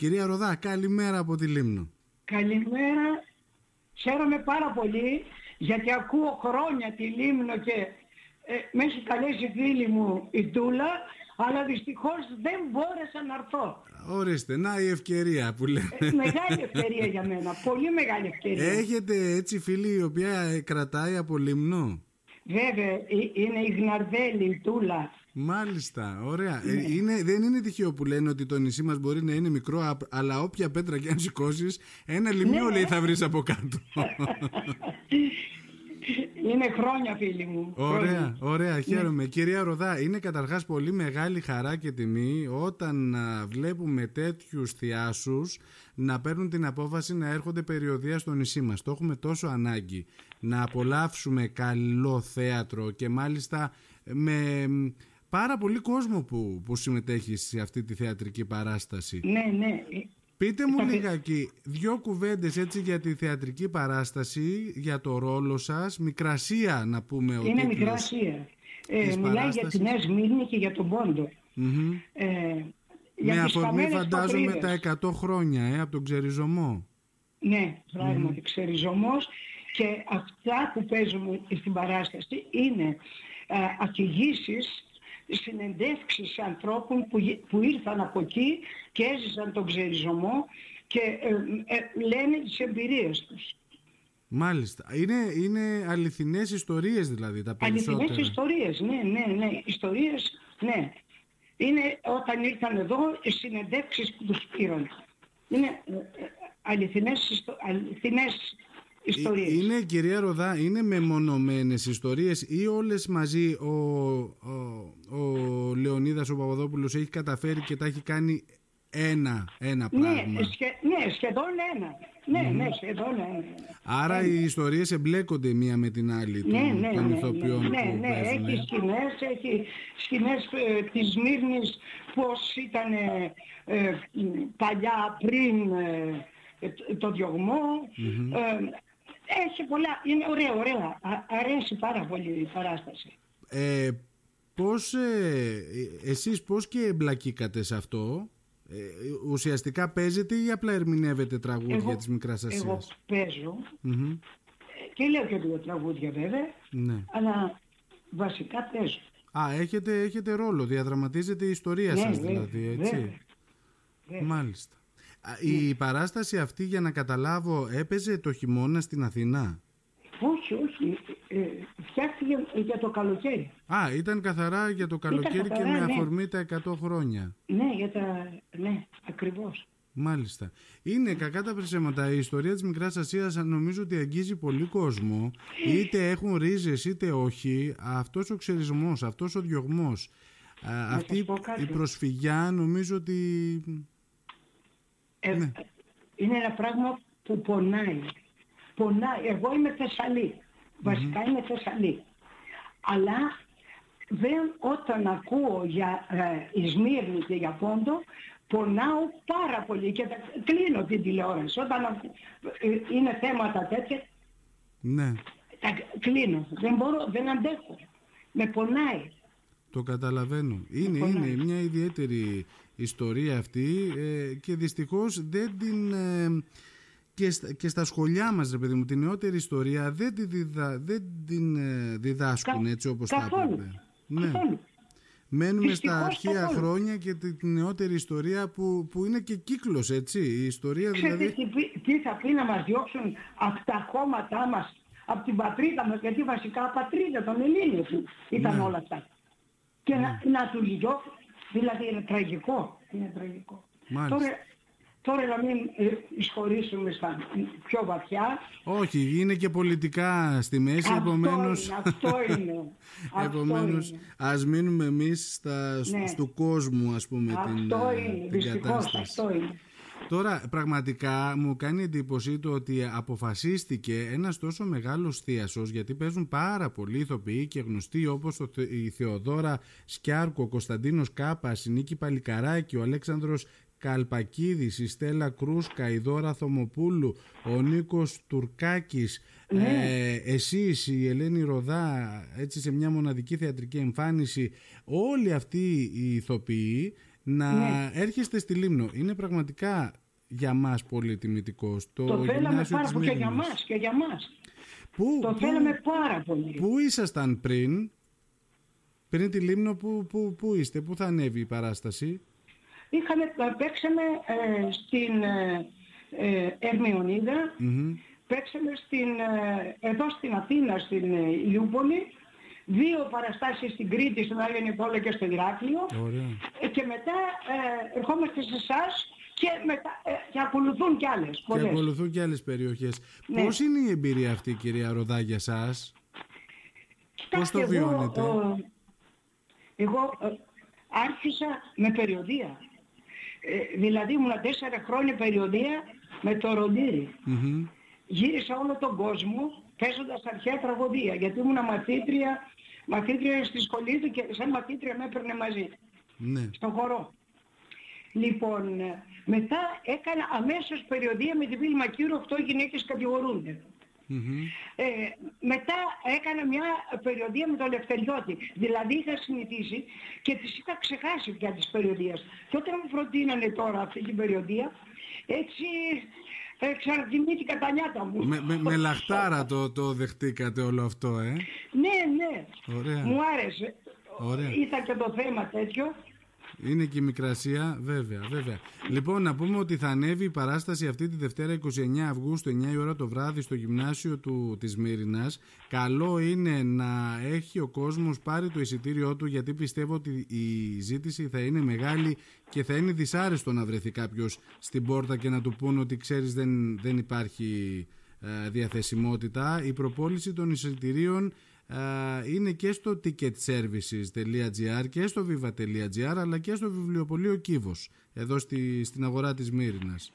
Κυρία Ροδά, καλημέρα από τη Λίμνο. Καλημέρα. Χαίρομαι πάρα πολύ γιατί ακούω χρόνια τη Λίμνο και ε, με έχει καλέσει φίλη μου η Τούλα αλλά δυστυχώς δεν μπόρεσα να έρθω. Ορίστε, να η ευκαιρία που λέμε. Ε, μεγάλη ευκαιρία για μένα, πολύ μεγάλη ευκαιρία. Έχετε έτσι φίλη η οποία κρατάει από Λίμνο; Βέβαια, ε, είναι η Γναρδέλη, η Τούλα. Μάλιστα, ωραία. Ε, είναι, δεν είναι τυχαίο που λένε ότι το νησί μας μπορεί να είναι μικρό, αλλά όποια πέτρα και αν σηκώσεις, ένα λιμνίο Ναι. λέει θα βρεις από κάτω. Είναι χρόνια φίλοι μου. Ωραία, χρόνια. ωραία, χαίρομαι. Κυρία Ροδά, είναι καταρχάς πολύ μεγάλη χαρά και τιμή όταν α, βλέπουμε τέτοιους θειάσους να παίρνουν την απόφαση να έρχονται περιοδία στο νησί μας. Το έχουμε τόσο ανάγκη να απολαύσουμε καλό θέατρο και μάλιστα με μ, πάρα πολύ κόσμο που, που συμμετέχει σε αυτή τη θεατρική παράσταση. Ναι, ναι. Πείτε μου Τα παι- λιγάκι δυο κουβέντες έτσι για τη θεατρική παράσταση, για το ρόλο σας, μικρασία να πούμε ο Είναι τίτλος. μικρά ασία. Ε, της μιλάει για παράστασης. τη Νέα Σμύρνη και για τον Πόντο. Μμμ. Ε, για Με τις αφορμή χαμένες φαντάζομαι πατρίδες. τα 100 χρόνια ε, από τον ξεριζωμό. Ναι, πράγματι, ξεριζωμός και αυτά που παίζουμε στην παράσταση είναι ε, αφηγήσεις, συνεντεύξεις ανθρώπων που, γε- που ήρθαν από εκεί και έζησαν τον ξεριζωμό και ε, ε, λένε τις εμπειρίες τους. Μάλιστα. Είναι, είναι αληθινές ιστορίες δηλαδή τα περισσότερα. Αληθινές ιστορίες, ναι, ναι, ναι, ιστορίες, ναι. Είναι όταν ήρθαν εδώ οι συνεντεύξεις που τους πήραν. Είναι ε, ε, αληθινές, ιστο- αληθινές ιστορίες. Ε, Είναι κυρία Ροδά, είναι μεμονωμένες ιστορίες ή όλες μαζί ο, ο, ο Λεωνίδας ο Παπαδόπουλος έχει καταφέρει και τα έχει κάνει ένα, ένα Ναι, πράγμα; σχε, ναι, σχεδόν ένα. Ναι, ναι, σχεδόν ένα. Άρα οι ιστορίες εμπλέκονται μία με την άλλη των, Ναι, ναι, των ναι, ηθοποιών ναι, ναι, που ναι, παίζουν, έχει ε. σκηνές, έχει σκηνές ε, της Μύρνης πώς ήταν ε, ε, παλιά πριν ε, ε, το διωγμό. Ε, έχει πολλά, είναι ωραία, ωραία. Α- αρέσει πάρα πολύ η παράσταση. Ε, πώς, ε, εσείς πώς και εμπλακήκατε σε αυτό; Ε, ουσιαστικά παίζετε ή απλά ερμηνεύετε τραγούδια της Μικράς Ασίας; εγώ παίζω Μμμ. ε, και λέω και δύο τραγούδια βέβαια, ναι. αλλά βασικά παίζω. Α, έχετε, έχετε ρόλο, διαδραματίζετε η ιστορία Ναι, σας βέβαια, δηλαδή, έτσι; βέβαια, βέβαια. Μάλιστα. Α, Η παράσταση αυτή, για να καταλάβω, έπαιζε το χειμώνα στην Αθηνά. Όχι, όχι. Ε, φτιάχτηκε για το καλοκαίρι. Α, ήταν καθαρά για το καλοκαίρι και καθαρά, με ναι. αφορμή τα 100 χρόνια. Ναι, για τα... Ναι, ακριβώς. Μάλιστα. Είναι κακά τα ψέματα. Η ιστορία της Μικράς Ασίας νομίζω ότι αγγίζει πολύ κόσμο. Είτε έχουν ρίζες είτε όχι. Αυτός ο ξερισμός, αυτός ο διωγμός. α, Να αυτή σας πω κάτι. η προσφυγιά νομίζω ότι... Ε, Ναι. Είναι ένα πράγμα που πονάει. Πονάει. Εγώ είμαι Θεσσαλή. Βασικά είμαι Θεσσαλή. Αλλά δεν, όταν ακούω για ε, Ισμύρνη και για Πόντο, πονάω πάρα πολύ και τα, κλείνω την τηλεόραση. Όταν ακού- ε, είναι θέματα τέτοια, Ναι, τα κλείνω. Δεν μπορώ, δεν αντέχω. Με πονάει. Το καταλαβαίνω. Είναι, πονάει. είναι μια ιδιαίτερη ιστορία αυτή ε, και δυστυχώς δεν την... ε, και, στα, και στα σχολιά μας, ρε παιδί μου, την νεότερη ιστορία δεν, τη διδα, δεν την ε, διδάσκουν Κα- έτσι όπως θα καθόλου. έπρεπε. Ναι. Καθόλου. Μένουμε στα Δυστυχώς αρχαία καθόλου. χρόνια και τη τη νεότερη ιστορία που, που είναι και κύκλος, έτσι. Η ιστορία Ξέρετε δηλαδή... τι, πει- τι θα πει να μας διώξουν από τα χώματά μας, από την πατρίδα μας, γιατί βασικά πατρίδα των Ελλήνων ήταν Ναι. όλα αυτά. Και να, να τους διώξουν, δηλαδή είναι τραγικό. Είναι τραγικό. Μάλιστα. Τώρα, τώρα να μην ε, εισχωρήσουμε στα πιο βαθιά. Όχι, είναι και πολιτικά στη μέση, Αυτό επομένως... είναι, αυτό είναι. Αυτό Επομένως, είναι. ας μείνουμε εμείς στα, Ναι. του κόσμου, ας πούμε, την, Αυτό ε, είναι, την δυστυχώς κατάσταση. αυτό είναι. Τώρα, πραγματικά μου κάνει εντύπωση το ότι αποφασίστηκε ένας τόσο μεγάλος θείασος, γιατί παίζουν πάρα πολλοί ηθοποιοί και γνωστοί όπως το, Θε- η Θεοδόρα Σκιάρκο, ο Κωνσταντίνος Κάπας, η Νίκη Παλικαράκη, ο Αλέξανδρος Καλπακίδης, η Στέλλα Κρούσκα, η Δώρα Θωμοπούλου, ο Νίκος Τουρκάκης, ε, εσείς, η Ελένη Ροδά, έτσι σε μια μοναδική θεατρική εμφάνιση, όλοι αυτοί οι ηθοποιοί να ναι. έρχεστε στη Λίμνο. Είναι πραγματικά για μας πολύ τιμητικό. Το, το θέλαμε πάρα πολύ και για μας και για μας. Πού, το θέλαμε πάρα πολύ. Πού ήσασταν πριν, πριν τη Λίμνο, πού, πού, πού είστε, πού θα ανέβει η παράσταση; Είχαμε, παίξαμε ε, στην ε, ε, Ερμιονίδα, παίξαμε στην, ε, εδώ στην Αθήνα, στην ε, Ιούπολη, δύο παραστάσεις στην Κρήτη, στον Άγιο Νικόλα και στο Ηράκλειο ε, και μετά ε, ερχόμαστε σε εσάς και, μετά, ε, και ακολουθούν κι άλλες. Πολλές. Και ακολουθούν κι άλλες περιοχές. Ναι. Πώς είναι η εμπειρία αυτή κυρία Ροδά για σας; Πώς το βιώνετε; Εγώ, εγώ άρχισα με περιοδία. Ε, δηλαδή ήμουν τέσσερα χρόνια περιοδία με το ροντήρι. Γύρισα όλο τον κόσμο παίζοντας αρχαία τραγωδία γιατί ήμουν μαθήτρια, μαθήτρια στη σχολή του και σαν μαθήτρια με έπαιρνε μαζί. Ναι. Στον χορό. Λοιπόν, μετά έκανα αμέσως περιοδία με τη Βίλμα Κύρο, 8 γυναίκες κατηγορούνται. Ε, μετά έκανα μια περιοδία με τον Ελευθεριώτη. Δηλαδή είχα συνηθίσει και τις είχα ξεχάσει πια τις περιοδίες. Και όταν μου προτείνανε τώρα αυτή την περιοδία, έτσι εξαρτημήθηκα τα νιάτα μου. Με, με, με λαχτάρα το, το δεχτήκατε όλο αυτό, ε; Ναι, ναι. Ωραία. Μου άρεσε. Ωραία. Ήταν και το θέμα τέτοιο. Είναι και η μικρασία, βέβαια, βέβαια. Λοιπόν, να πούμε ότι θα ανέβει η παράσταση αυτή τη Δευτέρα 29 Αυγούστου, 9 η ώρα το βράδυ, στο γυμνάσιο του, της Μύρινας. Καλό είναι να έχει ο κόσμος πάρει το εισιτήριό του, γιατί πιστεύω ότι η ζήτηση θα είναι μεγάλη και θα είναι δυσάρεστο να βρεθεί κάποιος στην πόρτα και να του πούνε ότι ξέρεις δεν, δεν υπάρχει ε, διαθεσιμότητα. Η προπόληση των εισιτηρίων είναι και στο ticketservices.gr και στο viva.gr αλλά και στο βιβλιοπωλείο Κύβος εδώ στη, στην αγορά της Μύρινας.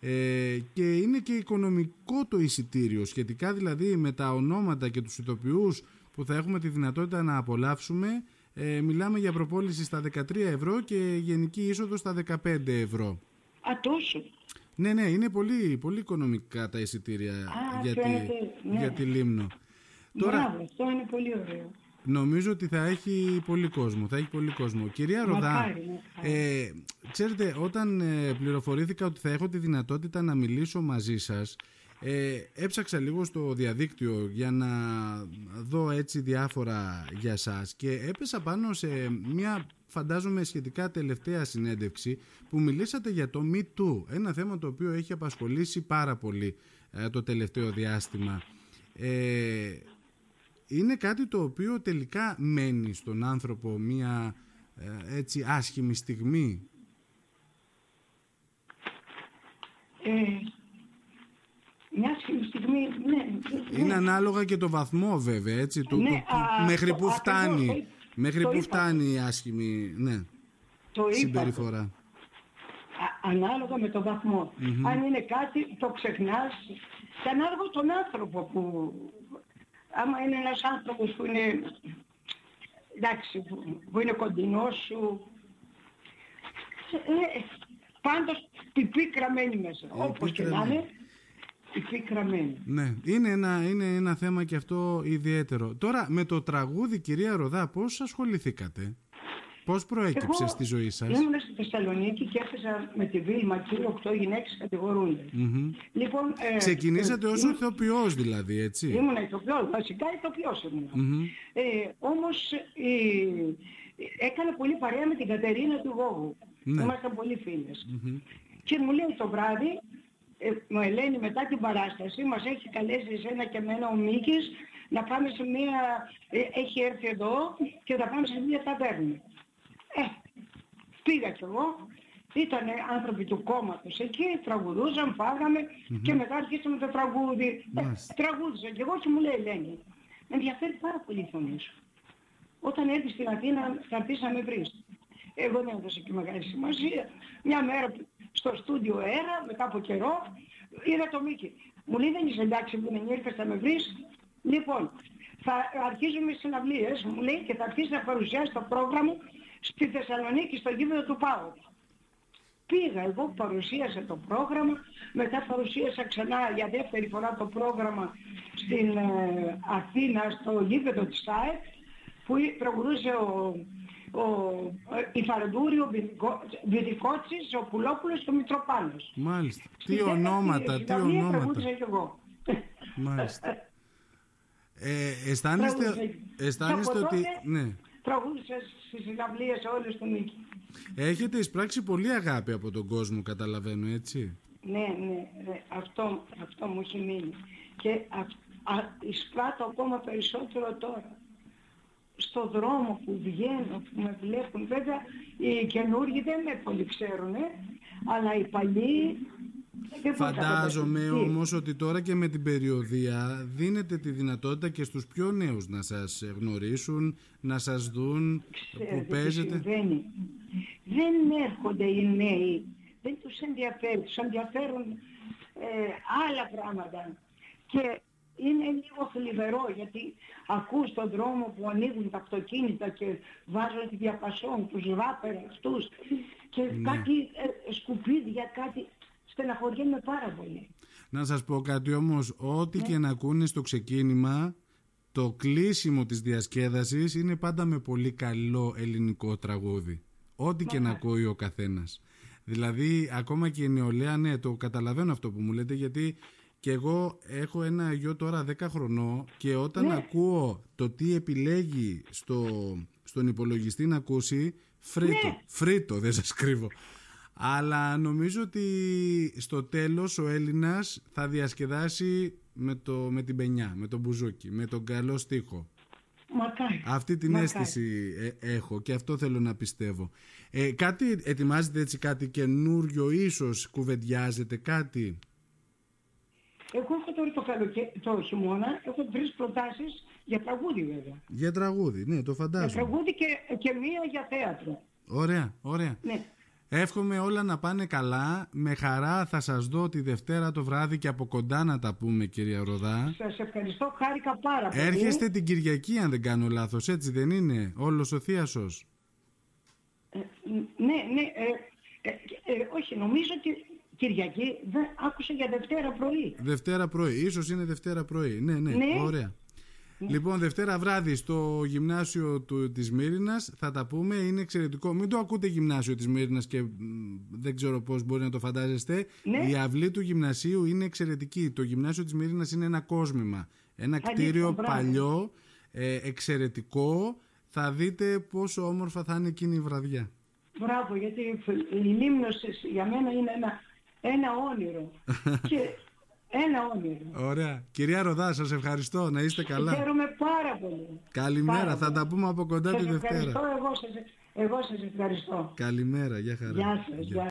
Ε, και είναι και οικονομικό το εισιτήριο σχετικά δηλαδή με τα ονόματα και τους ηθοποιούς που θα έχουμε τη δυνατότητα να απολαύσουμε ε, μιλάμε για προπόληση στα 13 ευρώ και γενική είσοδος στα 15 ευρώ. Α, τόσο. Ναι, ναι, είναι πολύ, πολύ οικονομικά τα εισιτήρια για, τη, ναι. για τη Λίμνο. Τώρα, Μπράβο, αυτό είναι πολύ ωραίο. Νομίζω ότι θα έχει πολύ κόσμο. Θα έχει πολύ κόσμο. Κυρία Ροδά, ε, ξέρετε, όταν ε, πληροφορήθηκα ότι θα έχω τη δυνατότητα να μιλήσω μαζί σας, ε, έψαξα λίγο στο διαδίκτυο για να δω έτσι διάφορα για σας και έπεσα πάνω σε μια φαντάζομαι σχετικά τελευταία συνέντευξη που μιλήσατε για το Me Too, ένα θέμα το οποίο έχει απασχολήσει πάρα πολύ ε, το τελευταίο διάστημα. Ε, είναι κάτι το οποίο τελικά μένει στον άνθρωπο μία ε, έτσι άσχημη στιγμή; Ε, μια άσχημη στιγμή, ναι. Είναι ανάλογα και το βαθμό βέβαια, έτσι, το, ναι, μέχρι που φτάνει, μέχρι που φτάνει η άσχημη, ναι, το συμπεριφορά. Α, ανάλογα με το βαθμο Αν είναι κάτι το ξεχνάς και ανάλογα τον άνθρωπο που άμα είναι ένας άνθρωπος που είναι, εντάξει, που, είναι κοντινός σου, ε, πάντως πιπί κραμμένη μέσα, ε, όπως και να είναι, πιπί κραμμένη. Ναι, είναι ένα, είναι ένα θέμα και αυτό ιδιαίτερο. Τώρα με το τραγούδι κυρία Ροδά πώς ασχοληθήκατε; Πώς προέκυψε Εγώ στη ζωή σας; ήμουν στη Θεσσαλονίκη και έφεσα με τη Βίλμα και οκτώ γυναίκες κατηγορούνται. Λοιπόν, ε, Ξεκινήσατε ε, ως ηθοποιός δηλαδή, έτσι; Ήμουν ηθοποιός, βασικά ηθοποιός ήμουν. Mm-hmm. Ε, όμως ε, έκανα πολύ παρέα με την Κατερίνα του Γόγου. Ναι. Ήμασταν πολύ Και μου λέει το βράδυ, ε, μου Ελένη μετά την παράσταση, μας έχει καλέσει εσένα και εμένα ο Μίκης να πάμε σε μία, ε, έχει έρθει εδώ και θα πάμε σε μία ταβέρνη. Ε, πήγα κι εγώ, ήταν άνθρωποι του κόμματος εκεί, τραγουδούσαν, και μετά αρχίσαμε το τραγούδι. Ε, τραγούδισα κι εγώ και μου λέει Ελένη, με ενδιαφέρει πάρα πολύ η φωνή σου. Όταν έρθεις στην Αθήνα θα έρθεις να με βρεις. Εγώ δεν έδωσα και μεγάλη σημασία. Μια μέρα στο στούντιο αέρα, μετά από καιρό, είδα το Μίκη. Μου λέει δεν είσαι εντάξει που δεν ήρθες θα με βρεις. Λοιπόν, θα αρχίζουμε συναυλίες, μου λέει, και θα αρχίσει να παρουσιάσει το πρόγραμμα στη Θεσσαλονίκη στο γήπεδο του ΠΑΟ. Πήγα εγώ, παρουσίασα το πρόγραμμα, μετά παρουσίασα ξανά για δεύτερη φορά το πρόγραμμα στην ε, Αθήνα στο γήπεδο της ΣΑΕ που τραγουδούσε ο, ο, η Φαρδούρη, ο Βιδικότσης, ο Πουλόπουλος και ο Μητροπάνος. Μάλιστα. Τι ονόματα, τι ονόματα. και εγώ. Μάλιστα. Ε, αισθάνεστε, αισθάνεστε ότι... Ναι. Τραγούδισα στις συναυλίες όλες του Νίκη. Έχετε εισπράξει πολύ αγάπη από τον κόσμο, καταλαβαίνω, έτσι; Ναι, ναι, ναι. Αυτό, αυτό μου έχει μείνει. Και α, α, εισπράττω ακόμα περισσότερο τώρα στο δρόμο που βγαίνω, που με βλέπουν. Βέβαια οι καινούργοι δεν με πολύ ξέρουν, αλλά οι παλιοί Φαντάζομαι όμως ότι τώρα και με την περιοδία δίνετε τη δυνατότητα και στους πιο νέους να σας γνωρίσουν, να σας δουν Ξέρετε που παίζετε. συμβαίνει. Δεν έρχονται οι νέοι, δεν τους ενδιαφέρει, τους ενδιαφέρουν ε, άλλα πράγματα. Και είναι λίγο θλιβερό γιατί ακούς τον δρόμο που ανοίγουν τα αυτοκίνητα και βάζουν τη διαπασόν, τους ράπερ αυτούς και Ναι. κάτι ε, σκουπίδια, κάτι στεναχωριέμαι πάρα πολύ. Να σας πω κάτι όμως, ό,τι και να ακούνε στο ξεκίνημα, το κλείσιμο της διασκέδασης είναι πάντα με πολύ καλό ελληνικό τραγούδι. Ό,τι και να ακούει ο καθένας. Δηλαδή, ακόμα και η νεολαία, ναι, το καταλαβαίνω αυτό που μου λέτε, γιατί και εγώ έχω ένα γιο τώρα 10 χρονών και όταν Ναι. ακούω το τι επιλέγει στο, στον υπολογιστή να ακούσει, φρίτο, Ναι. φρίτο, δεν σας κρύβω. Αλλά νομίζω ότι στο τέλος ο Έλληνας θα διασκεδάσει με, το, με την πενιά, με τον μπουζούκι, με τον καλό στίχο. Μακάρι. Αυτή την Μακάρι. αίσθηση ε, έχω και αυτό θέλω να πιστεύω. Ε, κάτι ετοιμάζετε έτσι κάτι καινούριο ίσως κουβεντιάζετε κάτι; Εγώ έχω τώρα το, καλοκαι... το χειμώνα, έχω τρεις προτάσεις για τραγούδι βέβαια. Για τραγούδι, ναι το Για φαντάζομαι. τραγούδι και, και μία για θέατρο. Ωραία, ωραία. Ναι. Εύχομαι όλα να πάνε καλά. Με χαρά θα σας δω τη Δευτέρα το βράδυ και από κοντά να τα πούμε κυρία Ροδά. Σας ευχαριστώ, χάρηκα πάρα πολύ. Έρχεστε την Κυριακή αν δεν κάνω λάθος, έτσι δεν είναι, όλος ο θείασος. Ε, ναι, ναι, ε, ε, ε, όχι, νομίζω ότι Κυριακή δεν άκουσα για Δευτέρα πρωί. Δευτέρα πρωί, ίσως είναι Δευτέρα πρωί. Ναι, ναι, Ναι. ωραία. Λοιπόν, Δευτέρα βράδυ στο γυμνάσιο του, της Μύρινας θα τα πούμε, είναι εξαιρετικό. Μην το ακούτε γυμνάσιο της Μύρινας και μ, δεν ξέρω πώς μπορεί να το φαντάζεστε. Ναι. Η αυλή του γυμνασίου είναι εξαιρετική. Το γυμνάσιο της Μύρινας είναι ένα κόσμημα. Ένα Αλήθεια, κτίριο μπράβο. παλιό, ε, εξαιρετικό. Θα δείτε πόσο όμορφα θα είναι εκείνη η βραδιά. Μπράβο, γιατί η Λίμνος για μένα είναι ένα, ένα όνειρο. και ένα όνειρο. Ωραία. Κυρία Ροδά, σας ευχαριστώ. Να είστε καλά. Χαίρομαι πάρα πολύ. Καλημέρα. Πάρα Θα πολύ. τα πούμε από κοντά Σας τη ευχαριστώ, Δευτέρα. εγώ σας, εγώ σας ευχαριστώ. Καλημέρα. Γεια χαρά. Γεια σας, Γεια. γεια.